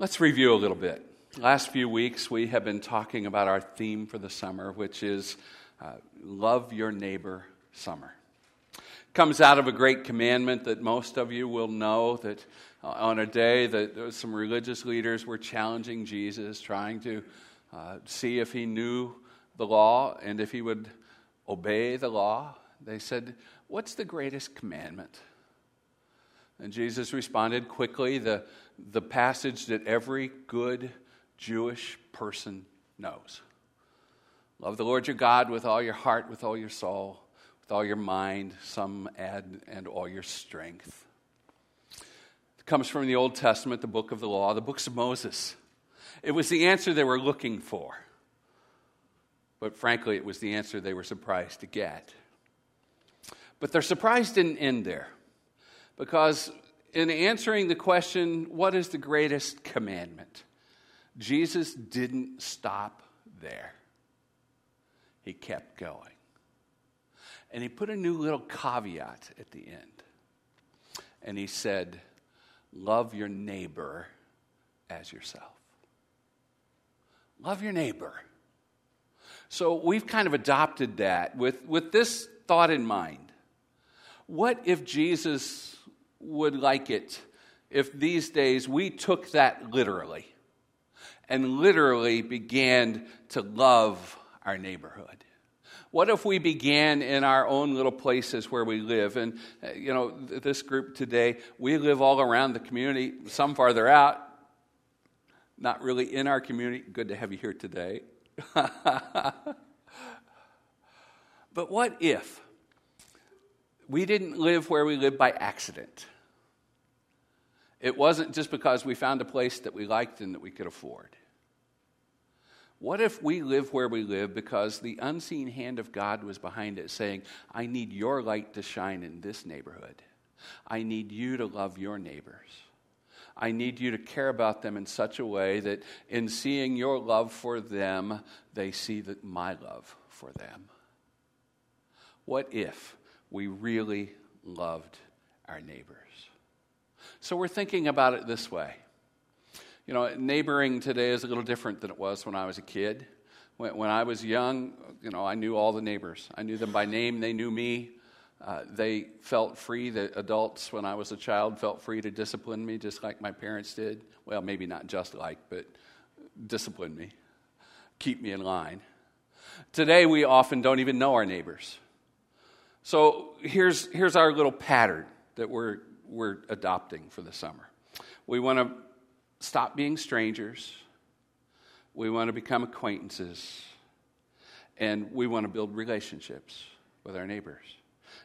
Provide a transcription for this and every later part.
Let's review a little bit. Last few weeks, we have been talking about our theme for the summer, which is uh, Love Your Neighbor Summer. Comes out of a great commandment that most of you will know that uh, on a day that some religious leaders were challenging Jesus, trying to uh, see if he knew the law and if he would obey the law. They said, What's the greatest commandment? And Jesus responded quickly the, the passage that every good Jewish person knows Love the Lord your God with all your heart, with all your soul, with all your mind, some add, and all your strength. It comes from the Old Testament, the book of the law, the books of Moses. It was the answer they were looking for. But frankly, it was the answer they were surprised to get. But their surprise didn't end there. Because in answering the question, what is the greatest commandment? Jesus didn't stop there. He kept going. And he put a new little caveat at the end. And he said, Love your neighbor as yourself. Love your neighbor. So we've kind of adopted that with, with this thought in mind. What if Jesus would like it if these days we took that literally and literally began to love our neighborhood? What if we began in our own little places where we live? And, uh, you know, this group today, we live all around the community, some farther out, not really in our community. Good to have you here today. but what if we didn't live where we live by accident. It wasn't just because we found a place that we liked and that we could afford. What if we live where we live because the unseen hand of God was behind it, saying, I need your light to shine in this neighborhood. I need you to love your neighbors. I need you to care about them in such a way that in seeing your love for them, they see my love for them. What if we really loved our neighbors. So we're thinking about it this way. You know, neighboring today is a little different than it was when I was a kid. When, when I was young, you know, I knew all the neighbors. I knew them by name, they knew me. Uh, they felt free, the adults, when I was a child, felt free to discipline me just like my parents did. Well, maybe not just like, but discipline me, keep me in line. Today, we often don't even know our neighbors. So here's, here's our little pattern that we're, we're adopting for the summer. We want to stop being strangers, we want to become acquaintances, and we want to build relationships with our neighbors.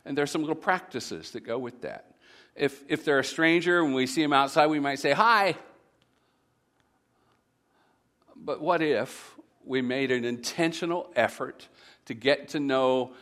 And there's some little practices that go with that. If, if they're a stranger and we see them outside, we might say, Hi. But what if we made an intentional effort to get to know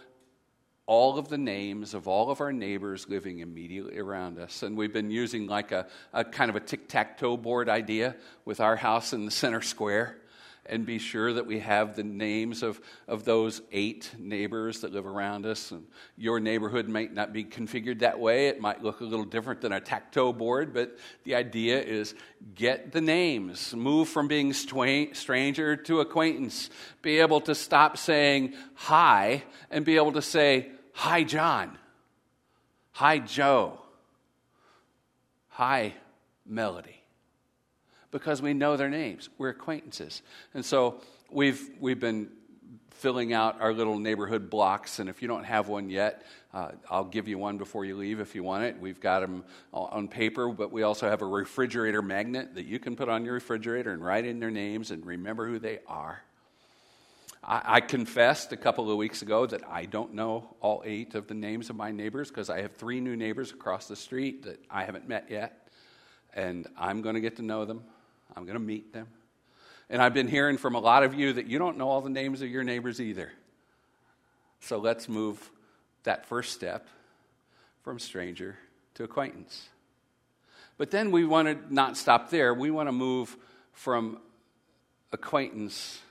all of the names of all of our neighbors living immediately around us. And we've been using like a, a kind of a tic tac toe board idea with our house in the center square and be sure that we have the names of, of those eight neighbors that live around us. And your neighborhood might not be configured that way. It might look a little different than a tac-toe board, but the idea is get the names, move from being stranger to acquaintance, be able to stop saying hi and be able to say, Hi, John. Hi, Joe. Hi, Melody because we know their names. We're acquaintances. And so we've, we've been filling out our little neighborhood blocks. And if you don't have one yet, uh, I'll give you one before you leave if you want it. We've got them on paper, but we also have a refrigerator magnet that you can put on your refrigerator and write in their names and remember who they are. I, I confessed a couple of weeks ago that I don't know all eight of the names of my neighbors because I have three new neighbors across the street that I haven't met yet. And I'm going to get to know them. I'm going to meet them. And I've been hearing from a lot of you that you don't know all the names of your neighbors either. So let's move that first step from stranger to acquaintance. But then we want to not stop there. We want to move from acquaintance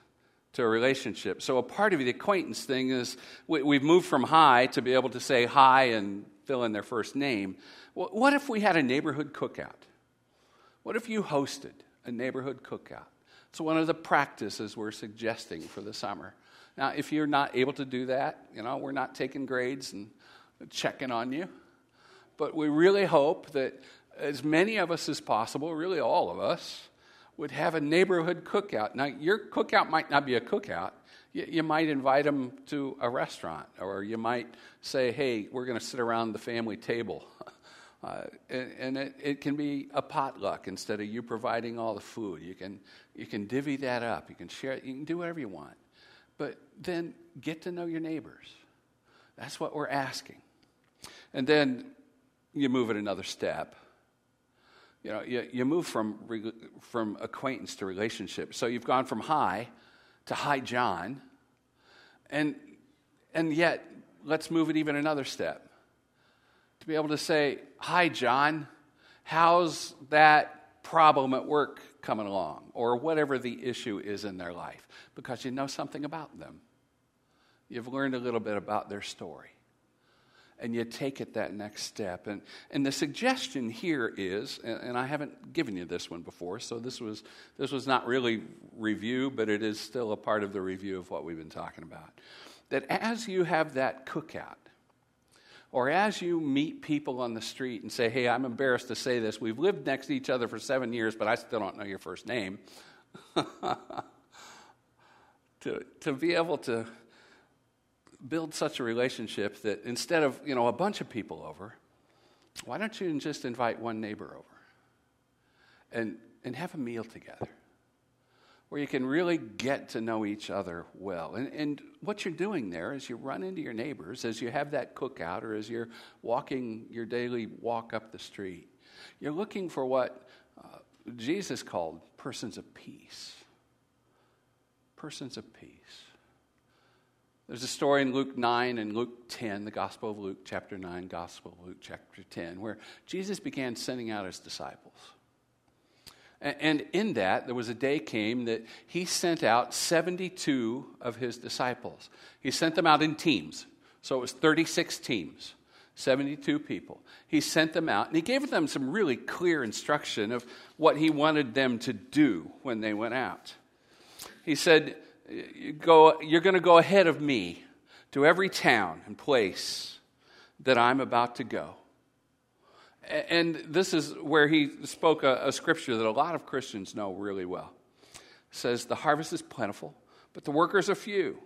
to a relationship. So a part of the acquaintance thing is we, have moved from hi to be able to say hi and fill in their first name. What if we had a neighborhood cookout? What if you hosted a neighborhood cookout. It's one of the practices we're suggesting for the summer. Now, if you're not able to do that, you know, we're not taking grades and checking on you. But we really hope that as many of us as possible, really all of us, would have a neighborhood cookout. Now, your cookout might not be a cookout. You, you might invite them to a restaurant, or you might say, hey, we're going to sit around the family table. Uh, and, and it, it, can be a potluck instead of you providing all the food. You can, you can divvy that up. You can share it. You can do whatever you want. But then get to know your neighbors. That's what we're asking. And then you move it another step. You know, you, you move from, from acquaintance to relationship. So you've gone from hi to hi, John. And, and yet, let's move it even another step. To be able to say, hi, John, how's that problem at work coming along? Or whatever the issue is in their life, because you know something about them. You've learned a little bit about their story and you take it that next step. And, and the suggestion here is, and, and, I haven't given you this one before, so this was, this was not really review, but it is still a part of the review of what we've been talking about. That as you have that cookout, or as you meet people on the street and say, hey, I'm embarrassed to say this, we've lived next to each other for seven years, but I still don't know your first name. to, to be able to build such a relationship that instead of you know a bunch of people over, why don't you just invite one neighbor over and and have a meal together where you can really get to know each other well. And, and what you're doing there is you run into your neighbors as you have that cookout or as you're walking your daily walk up the street. You're looking for what uh, Jesus called persons of peace. Persons of peace. There's a story in Luke 9 and Luke 10, the Gospel of Luke, chapter 9, Gospel of Luke, chapter 10, where Jesus began sending out his disciples. And in that, there was a day came that he sent out 72 of his disciples. He sent them out in teams. So it was 36 teams, 72 people. He sent them out, and he gave them some really clear instruction of what he wanted them to do when they went out. He said, go, you're going to go ahead of me to every town and place that I'm about to go. And this is where he spoke a, a scripture that a lot of Christians know really well. It says, The harvest is plentiful, but the workers are few.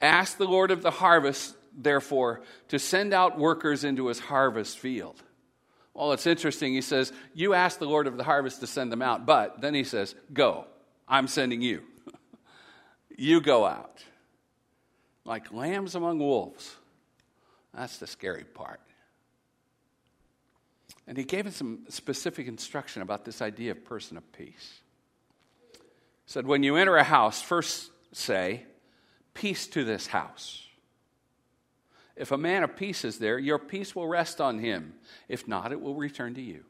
Ask the Lord of the harvest, therefore, to send out workers into his harvest field. Well, it's interesting. He says, You ask the Lord of the harvest to send them out, but then he says, Go, I'm sending you you go out like lambs among wolves. That's the scary part. And he gave us some specific instruction about this idea of person of peace. He said, When you enter a house, first say, Peace to this house. If a man of peace is there, your peace will rest on him. If not, it will return to you.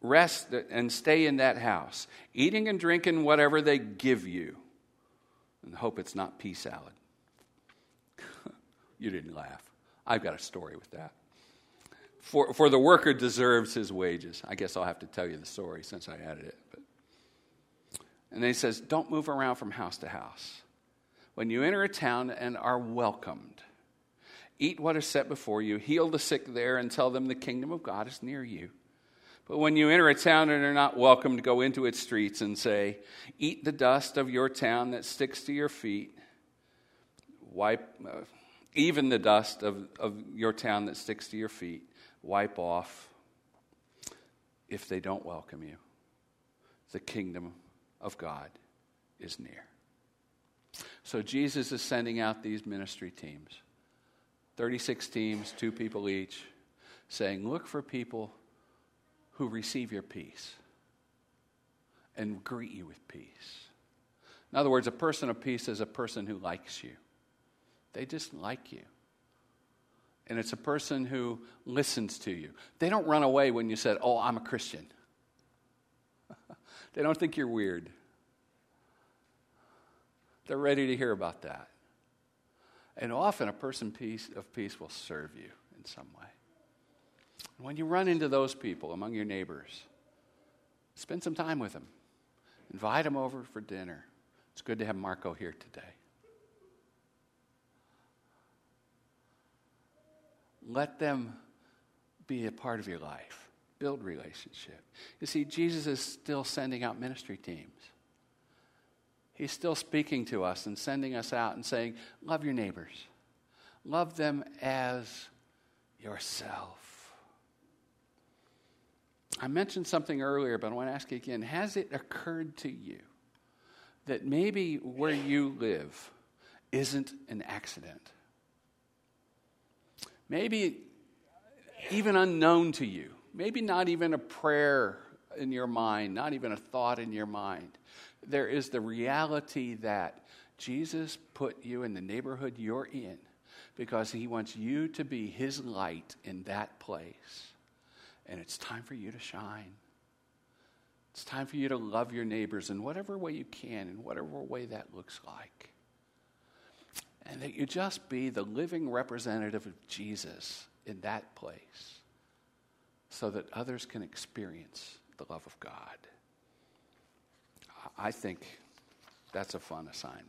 Rest and stay in that house, eating and drinking whatever they give you, and hope it's not pea salad. you didn't laugh. I've got a story with that. For, for the worker deserves his wages. I guess I'll have to tell you the story since I added it. But. And then he says, Don't move around from house to house. When you enter a town and are welcomed, eat what is set before you, heal the sick there, and tell them the kingdom of God is near you. But when you enter a town and are not welcomed, go into its streets and say, Eat the dust of your town that sticks to your feet, wipe, uh, even the dust of, of your town that sticks to your feet, wipe off if they don't welcome you. The kingdom of God is near. So Jesus is sending out these ministry teams 36 teams, two people each, saying, Look for people who receive your peace and greet you with peace. In other words, a person of peace is a person who likes you. They just like you. And it's a person who listens to you. They don't run away when you said, Oh, I'm a Christian. they don't think you're weird. They're ready to hear about that. And often a person of peace will serve you in some way. When you run into those people among your neighbors, Spend some time with them. Invite them over for dinner. It's good to have Marco here today. Let them be a part of your life. Build relationship. You see, Jesus is still sending out ministry teams. He's still speaking to us and sending us out and saying, Love your neighbors. Love them as yourself. I mentioned something earlier, but I want to ask you again. Has it occurred to you that maybe where you live isn't an accident? Maybe even unknown to you, maybe not even a prayer in your mind, not even a thought in your mind. There is the reality that Jesus put you in the neighborhood you're in because he wants you to be his light in that place. And it's time for you to shine. It's time for you to love your neighbors in whatever way you can, in whatever way that looks like. And that you just be the living representative of Jesus in that place so that others can experience the love of God. I think that's a fun assignment.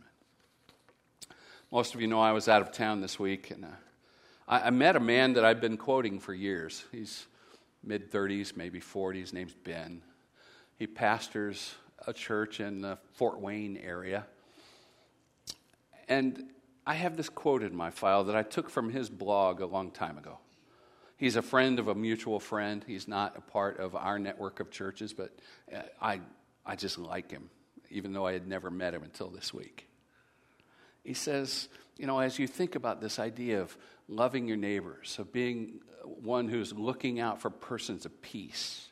Most of you know I was out of town this week, and uh, I, I, met a man that I've been quoting for years. He's mid 30s, maybe 40s. His name's Ben. He pastors a church in the Fort Wayne area. And I have this quote in my file that I took from his blog a long time ago. He's a friend of a mutual friend. He's not a part of our network of churches, but uh, I, I just like him, even though I had never met him until this week. He says, you know, as you think about this idea of loving your neighbors, of being one who's looking out for persons of peace,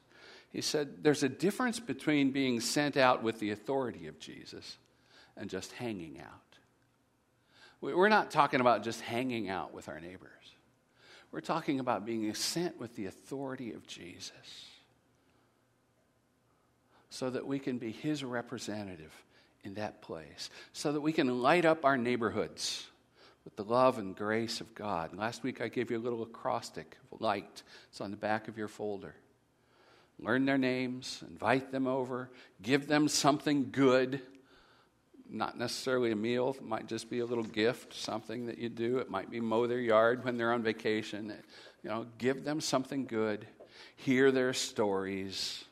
he said, there's a difference between being sent out with the authority of Jesus and just hanging out. We're not talking about just hanging out with our neighbors. We're talking about being sent with the authority of Jesus so that we can be his representative in that place, so that we can light up our neighborhoods with the love and grace of God. Last week I gave you a little acrostic of light. It's on the back of your folder. Learn their names, invite them over, give them something good. Not necessarily a meal, it might just be a little gift, something that you do. It might be mow their yard when they're on vacation. You know, give them something good, hear their stories,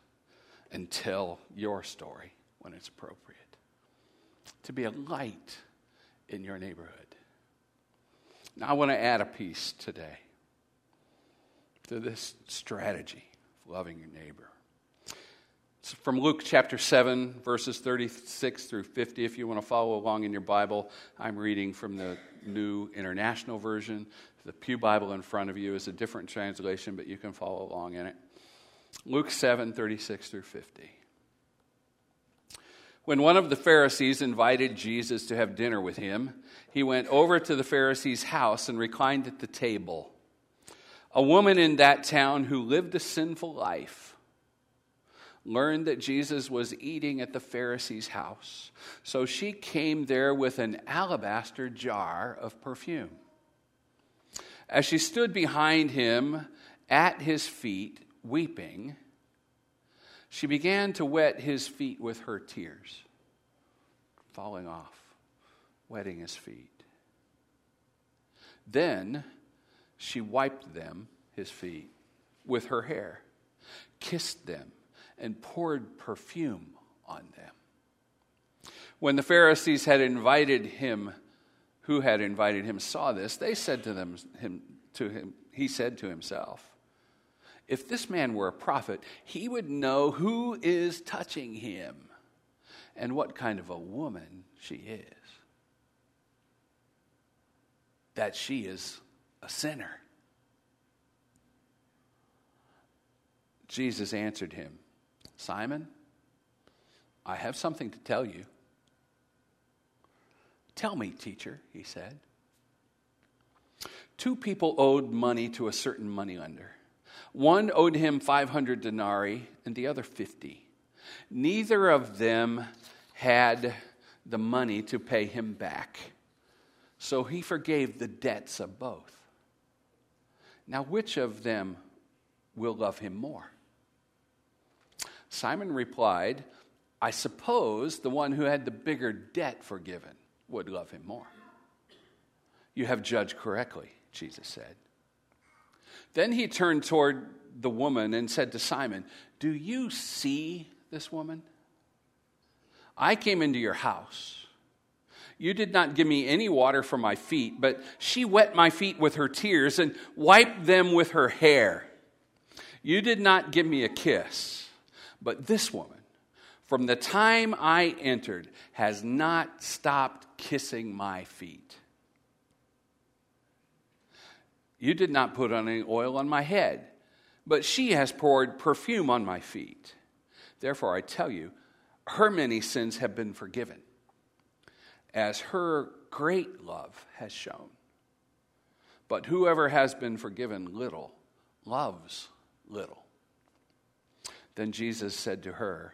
and tell your story when it's appropriate to be a light in your neighborhood. Now, I want to add a piece today to this strategy of loving your neighbor. It's from Luke chapter 7, verses 36 through 50. If you want to follow along in your Bible, I'm reading from the New International Version. The Pew Bible in front of you is a different translation, but you can follow along in it. Luke 7, 36 through 50 when one of the Pharisees invited Jesus to have dinner with him, he went over to the Pharisee's house and reclined at the table. A woman in that town who lived a sinful life learned that Jesus was eating at the Pharisee's house. So she came there with an alabaster jar of perfume. As she stood behind him at his feet, weeping, she began to wet his feet with her tears, falling off, wetting his feet. Then she wiped them, his feet, with her hair, kissed them, and poured perfume on them. When the Pharisees had invited him, who had invited him, saw this, they said to them, him, to him, he said to himself, if this man were a prophet, he would know who is touching him and what kind of a woman she is. That she is a sinner. Jesus answered him, Simon, I have something to tell you. Tell me, teacher, he said. Two people owed money to a certain moneylender. One owed him 500 denarii and the other 50. Neither of them had the money to pay him back. So he forgave the debts of both. Now, which of them will love him more? Simon replied, I suppose the one who had the bigger debt forgiven would love him more. You have judged correctly, Jesus said. Then he turned toward the woman and said to Simon, Do you see this woman? I came into your house. You did not give me any water for my feet, but she wet my feet with her tears and wiped them with her hair. You did not give me a kiss, but this woman, from the time I entered, has not stopped kissing my feet. You did not put any oil on my head, but she has poured perfume on my feet. Therefore, I tell you, her many sins have been forgiven, as her great love has shown. But whoever has been forgiven little loves little. Then Jesus said to her,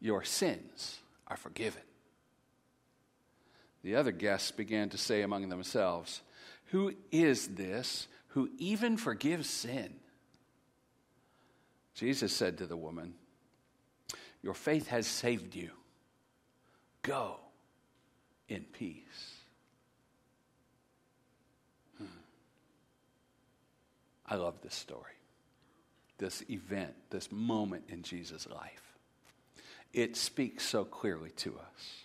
Your sins are forgiven. The other guests began to say among themselves, Who is this who even forgives sin? Jesus said to the woman, your faith has saved you. Go in peace. Hmm. I love this story, this event, this moment in Jesus' life. It speaks so clearly to us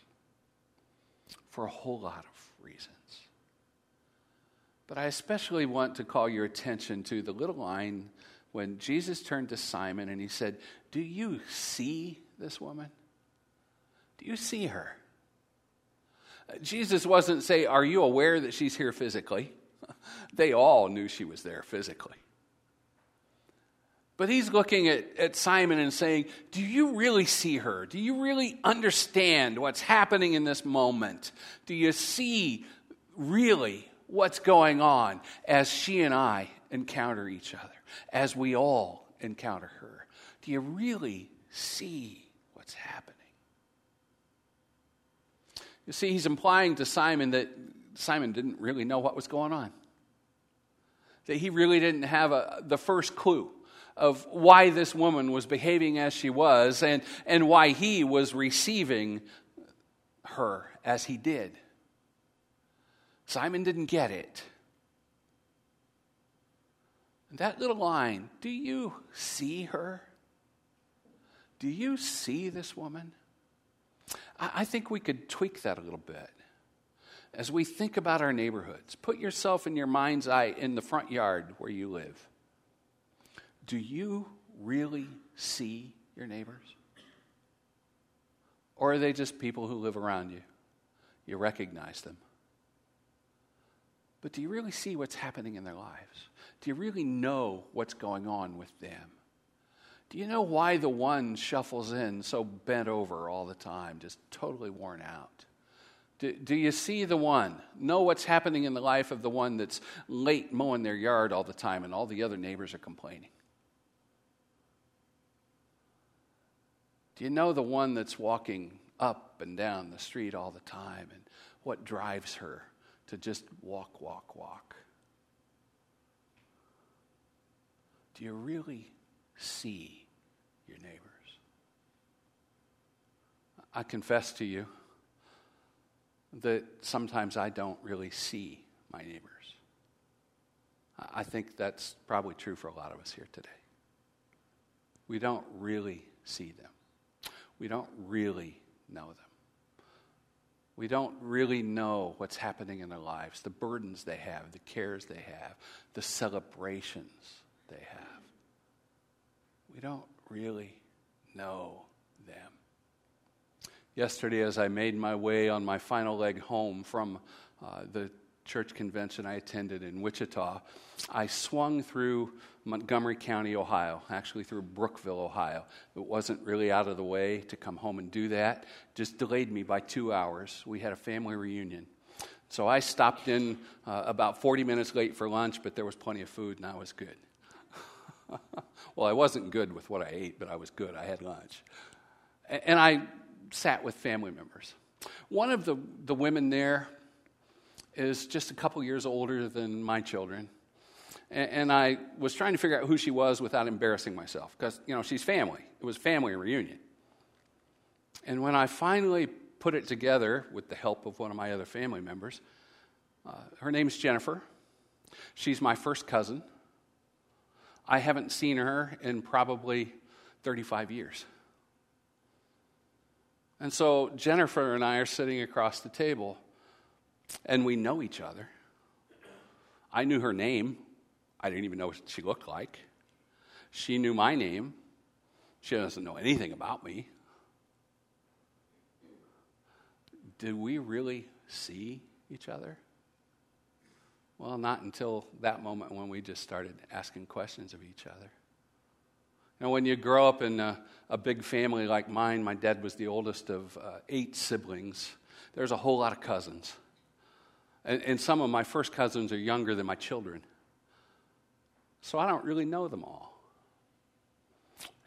for a whole lot of reasons. But I especially want to call your attention to the little line when Jesus turned to Simon and he said, Do you see this woman? Do you see her? Uh, Jesus wasn't say, Are you aware that she's here physically? They all knew she was there physically. But he's looking at, at Simon and saying, Do you really see her? Do you really understand what's happening in this moment? Do you see really what's going on as she and I encounter each other, as we all encounter her? Do you really see what's happening. You see, he's implying to Simon that Simon didn't really know what was going on, that he really didn't have a, the first clue of why this woman was behaving as she was and, and why he was receiving her as he did. Simon didn't get it. that little line, do you see her? Do you see this woman? I think we could tweak that a little bit. As we think about our neighborhoods, put yourself in your mind's eye in the front yard where you live. Do you really see your neighbors? Or are they just people who live around you? You recognize them. But do you really see what's happening in their lives? Do you really know what's going on with them? Do you know why the one shuffles in so bent over all the time, just totally worn out? Do, do, you see the one? Know what's happening in the life of the one that's late mowing their yard all the time and all the other neighbors are complaining? Do you know the one that's walking up and down the street all the time and what drives her to just walk, walk, walk? Do you really see your neighbors. I confess to you that sometimes I don't really see my neighbors. I think that's probably true for a lot of us here today. We don't really see them, we don't really know them. We don't really know what's happening in their lives, the burdens they have, the cares they have, the celebrations they have. We don't really know them. Yesterday, as I made my way on my final leg home from uh, the church convention I attended in Wichita, I swung through Montgomery County, Ohio, actually through Brookville, Ohio. It wasn't really out of the way to come home and do that, just delayed me by two hours. We had a family reunion. So I stopped in uh, about 40 minutes late for lunch, but there was plenty of food and I was good. well, I wasn't good with what I ate, but I was good. I had lunch. And I sat with family members. One of the, the women there is just a couple years older than my children. And, and I was trying to figure out who she was without embarrassing myself because, you know, she's family. It was family reunion. And when I finally put it together with the help of one of my other family members, uh, her name's Jennifer. She's my first cousin. I haven't seen her in probably 35 years. And so Jennifer and I are sitting across the table, and we know each other. I knew her name. I didn't even know what she looked like. She knew my name. She doesn't know anything about me. Did we really see each other? Well, not until that moment when we just started asking questions of each other. Know, when you grow up in a, a big family like mine, my dad was the oldest of uh, eight siblings. There's a whole lot of cousins. And, and some of my first cousins are younger than my children. So I don't really know them all.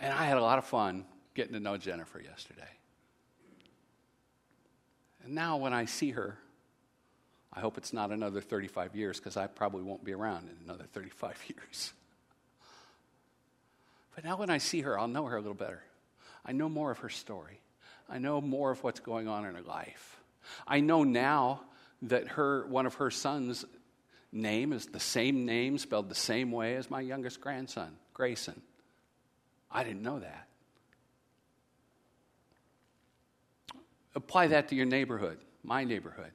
And I had a lot of fun getting to know Jennifer yesterday. And now when I see her, I hope it's not another 35 years because I probably won't be around in another 35 years. But now when I see her, I'll know her a little better. I know more of her story. I know more of what's going on in her life. I know now that her one of her sons' name is the same name spelled the same way as my youngest grandson, Grayson. I didn't know that. Apply that to your neighborhood, my neighborhood.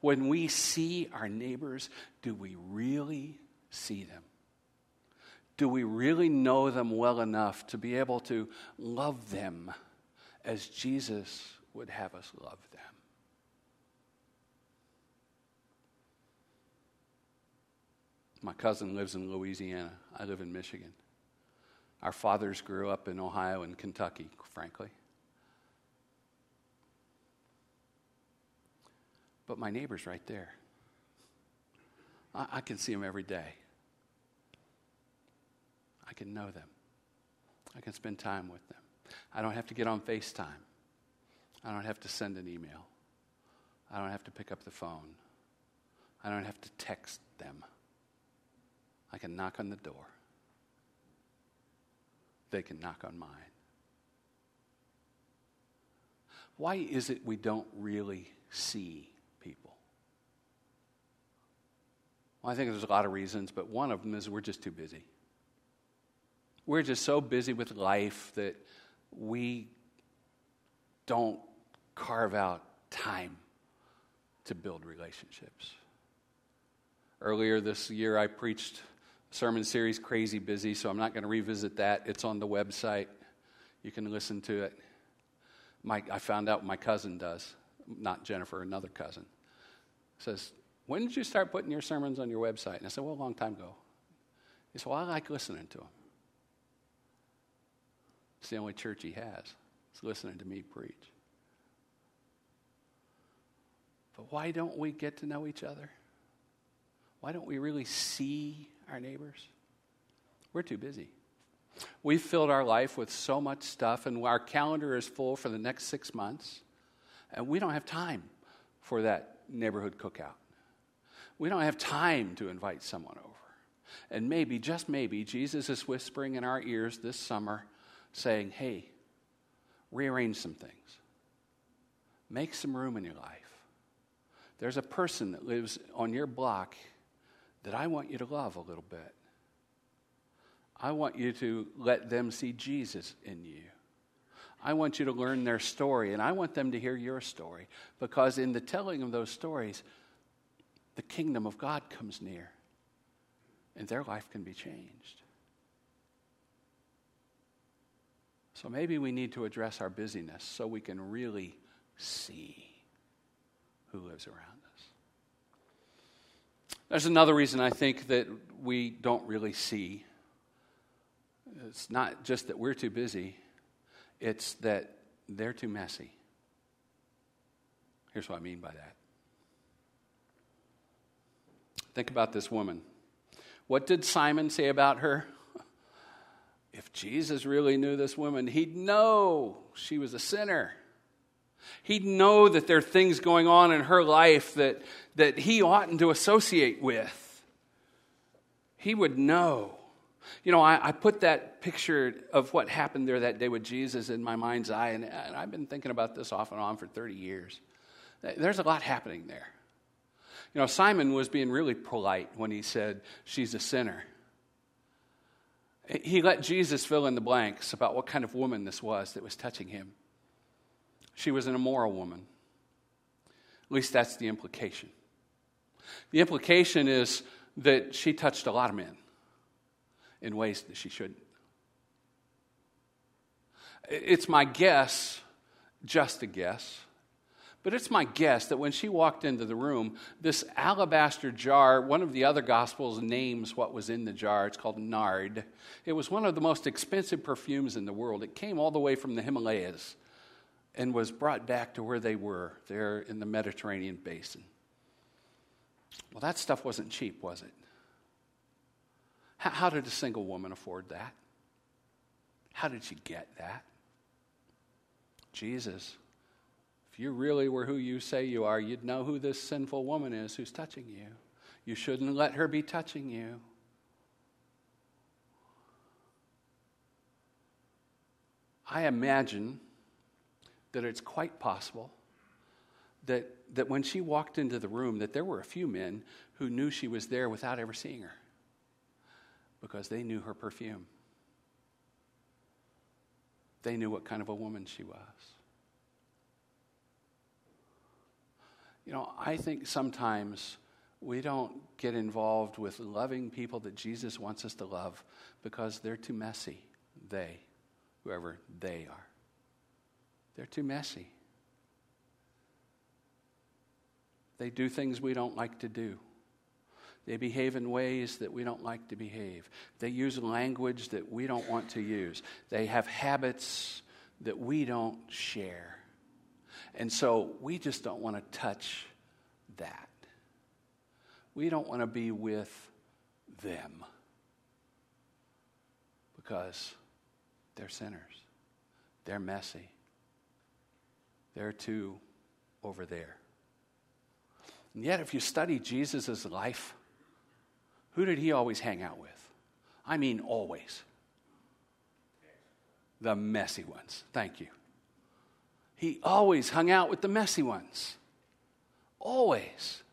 When we see our neighbors, do we really see them? Do we really know them well enough to be able to love them as Jesus would have us love them? My cousin lives in Louisiana. I live in Michigan. Our fathers grew up in Ohio and Kentucky, frankly. But my neighbor's right there. I, I can see them every day. I can know them. I can spend time with them. I don't have to get on FaceTime. I don't have to send an email. I don't have to pick up the phone. I don't have to text them. I can knock on the door. They can knock on mine. Why is it we don't really see people? Well, I think there's a lot of reasons, but one of them is we're just too busy. We're just so busy with life that we don't carve out time to build relationships. Earlier this year, I preached sermon series, Crazy Busy, so I'm not going to revisit that. It's on the website. You can listen to it. My, I found out my cousin does, not Jennifer, another cousin says, When did you start putting your sermons on your website? And I said, Well, a long time ago. He said, Well, I like listening to them. It's the only church he has. It's listening to me preach. But why don't we get to know each other? Why don't we really see our neighbors? We're too busy. We've filled our life with so much stuff, and our calendar is full for the next six months, and we don't have time for that neighborhood cookout. We don't have time to invite someone over. And maybe, just maybe, Jesus is whispering in our ears this summer saying, hey, rearrange some things, make some room in your life. There's a person that lives on your block that I want you to love a little bit. I want you to let them see Jesus in you. I want you to learn their story, and I want them to hear your story because in the telling of those stories, the kingdom of God comes near and their life can be changed. So maybe we need to address our busyness so we can really see who lives around us. There's another reason I think that we don't really see. It's not just that we're too busy, it's that they're too messy. Here's what I mean by that. Think about this woman. What did Simon say about her? If Jesus really knew this woman, he'd know she was a sinner. He'd know that there are things going on in her life that, that he oughtn't to associate with. He would know. You know, I, I, put that picture of what happened there that day with Jesus in my mind's eye, and, and I've been thinking about this off and on for 30 years. There's a lot happening there. You know, Simon was being really polite when he said, She's a sinner. He let Jesus fill in the blanks about what kind of woman this was that was touching him. She was an immoral woman. At least that's the implication. The implication is that she touched a lot of men in ways that she shouldn't. It's my guess, just a guess, but it's my guess that when she walked into the room, this alabaster jar, one of the other gospels names what was in the jar. It's called nard. It was one of the most expensive perfumes in the world. It came all the way from the Himalayas and was brought back to where they were, there in the Mediterranean basin. Well, that stuff wasn't cheap, was it? How, how did a single woman afford that? How did she get that? Jesus. If you really were who you say you are, you'd know who this sinful woman is who's touching you. You shouldn't let her be touching you. I imagine that it's quite possible that, that when she walked into the room that there were a few men who knew she was there without ever seeing her because they knew her perfume. They knew what kind of a woman she was. You know, I think sometimes we don't get involved with loving people that Jesus wants us to love because they're too messy. They, whoever they are, they're too messy. They do things we don't like to do. They behave in ways that we don't like to behave. They use language that we don't want to use. They have habits that we don't share. And so we just don't want to touch that. We don't want to be with them because they're sinners, they're messy, they're too over there. And yet, if you study Jesus' life, who did he always hang out with? I mean, always. The messy ones. Thank you. He always hung out with the messy ones. Always.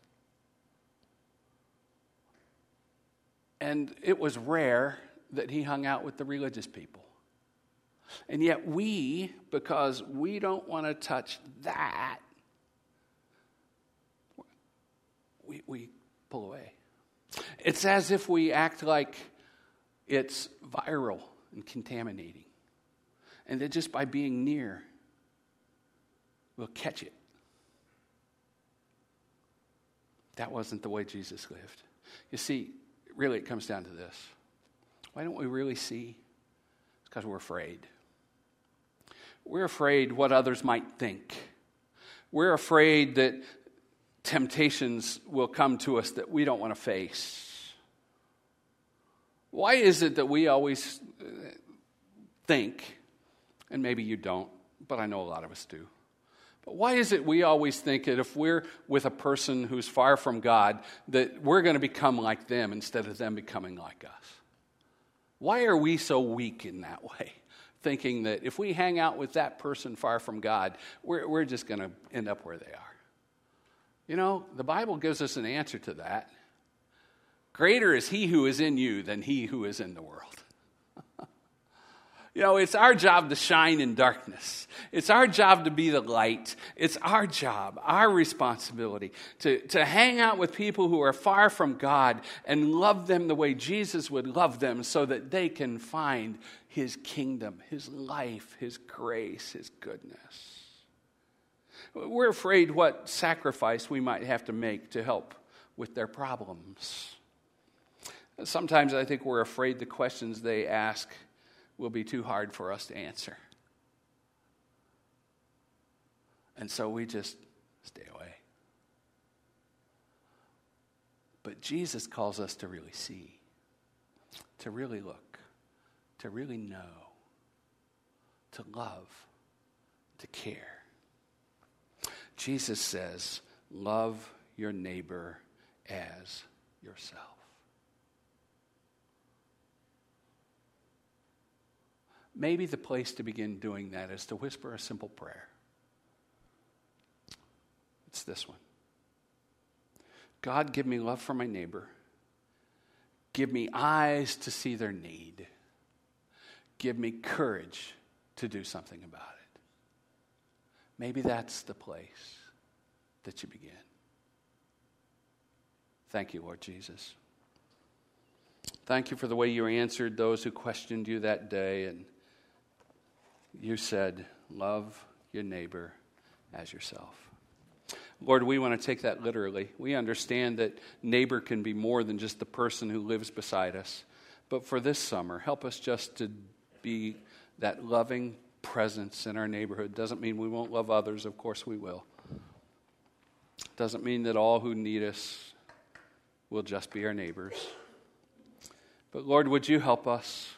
And it was rare that he hung out with the religious people. And yet, we, because we don't want to touch that, we, we pull away. It's as if we act like it's viral and contaminating. And that just by being near, we'll catch it. That wasn't the way Jesus lived. You see, really, it comes down to this. Why don't we really see? It's because we're afraid. We're afraid what others might think. We're afraid that temptations will come to us that we don't want to face. Why is it that we always uh, think, and maybe you don't, but I know a lot of us do. But why is it we always think that if we're with a person who's far from God, that we're going to become like them instead of them becoming like us? Why are we so weak in that way? Thinking that if we hang out with that person far from God, we're, we're just going to end up where they are. You know, the Bible gives us an answer to that. Greater is he who is in you than he who is in the world. you know, it's our job to shine in darkness. It's our job to be the light. It's our job, our responsibility to, to hang out with people who are far from God and love them the way Jesus would love them so that they can find his kingdom, his life, his grace, his goodness. We're afraid what sacrifice we might have to make to help with their problems. Sometimes I think we're afraid the questions they ask will be too hard for us to answer. And so we just stay away. But Jesus calls us to really see, to really look, to really know, to love, to care. Jesus says, Love your neighbor as yourself. Maybe the place to begin doing that is to whisper a simple prayer. It's this one God, give me love for my neighbor. Give me eyes to see their need. Give me courage to do something about it. Maybe that's the place that you begin. Thank you, Lord Jesus. Thank you for the way you answered those who questioned you that day. And you said, Love your neighbor as yourself. Lord, we want to take that literally. We understand that neighbor can be more than just the person who lives beside us. But for this summer, help us just to be that loving presence in our neighborhood. Doesn't mean we won't love others, of course we will. Doesn't mean that all who need us will just be our neighbors. But Lord, would you help us?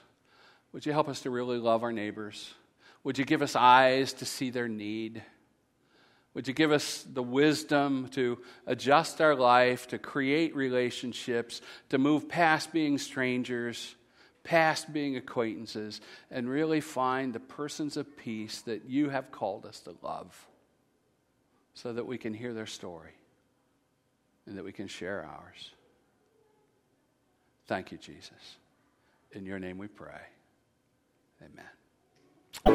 Would you help us to really love our neighbors? Would you give us eyes to see their need? Would you give us the wisdom to adjust our life, to create relationships, to move past being strangers, past being acquaintances, and really find the persons of peace that you have called us to love so that we can hear their story and that we can share ours? Thank you, Jesus. In your name we pray. Amen.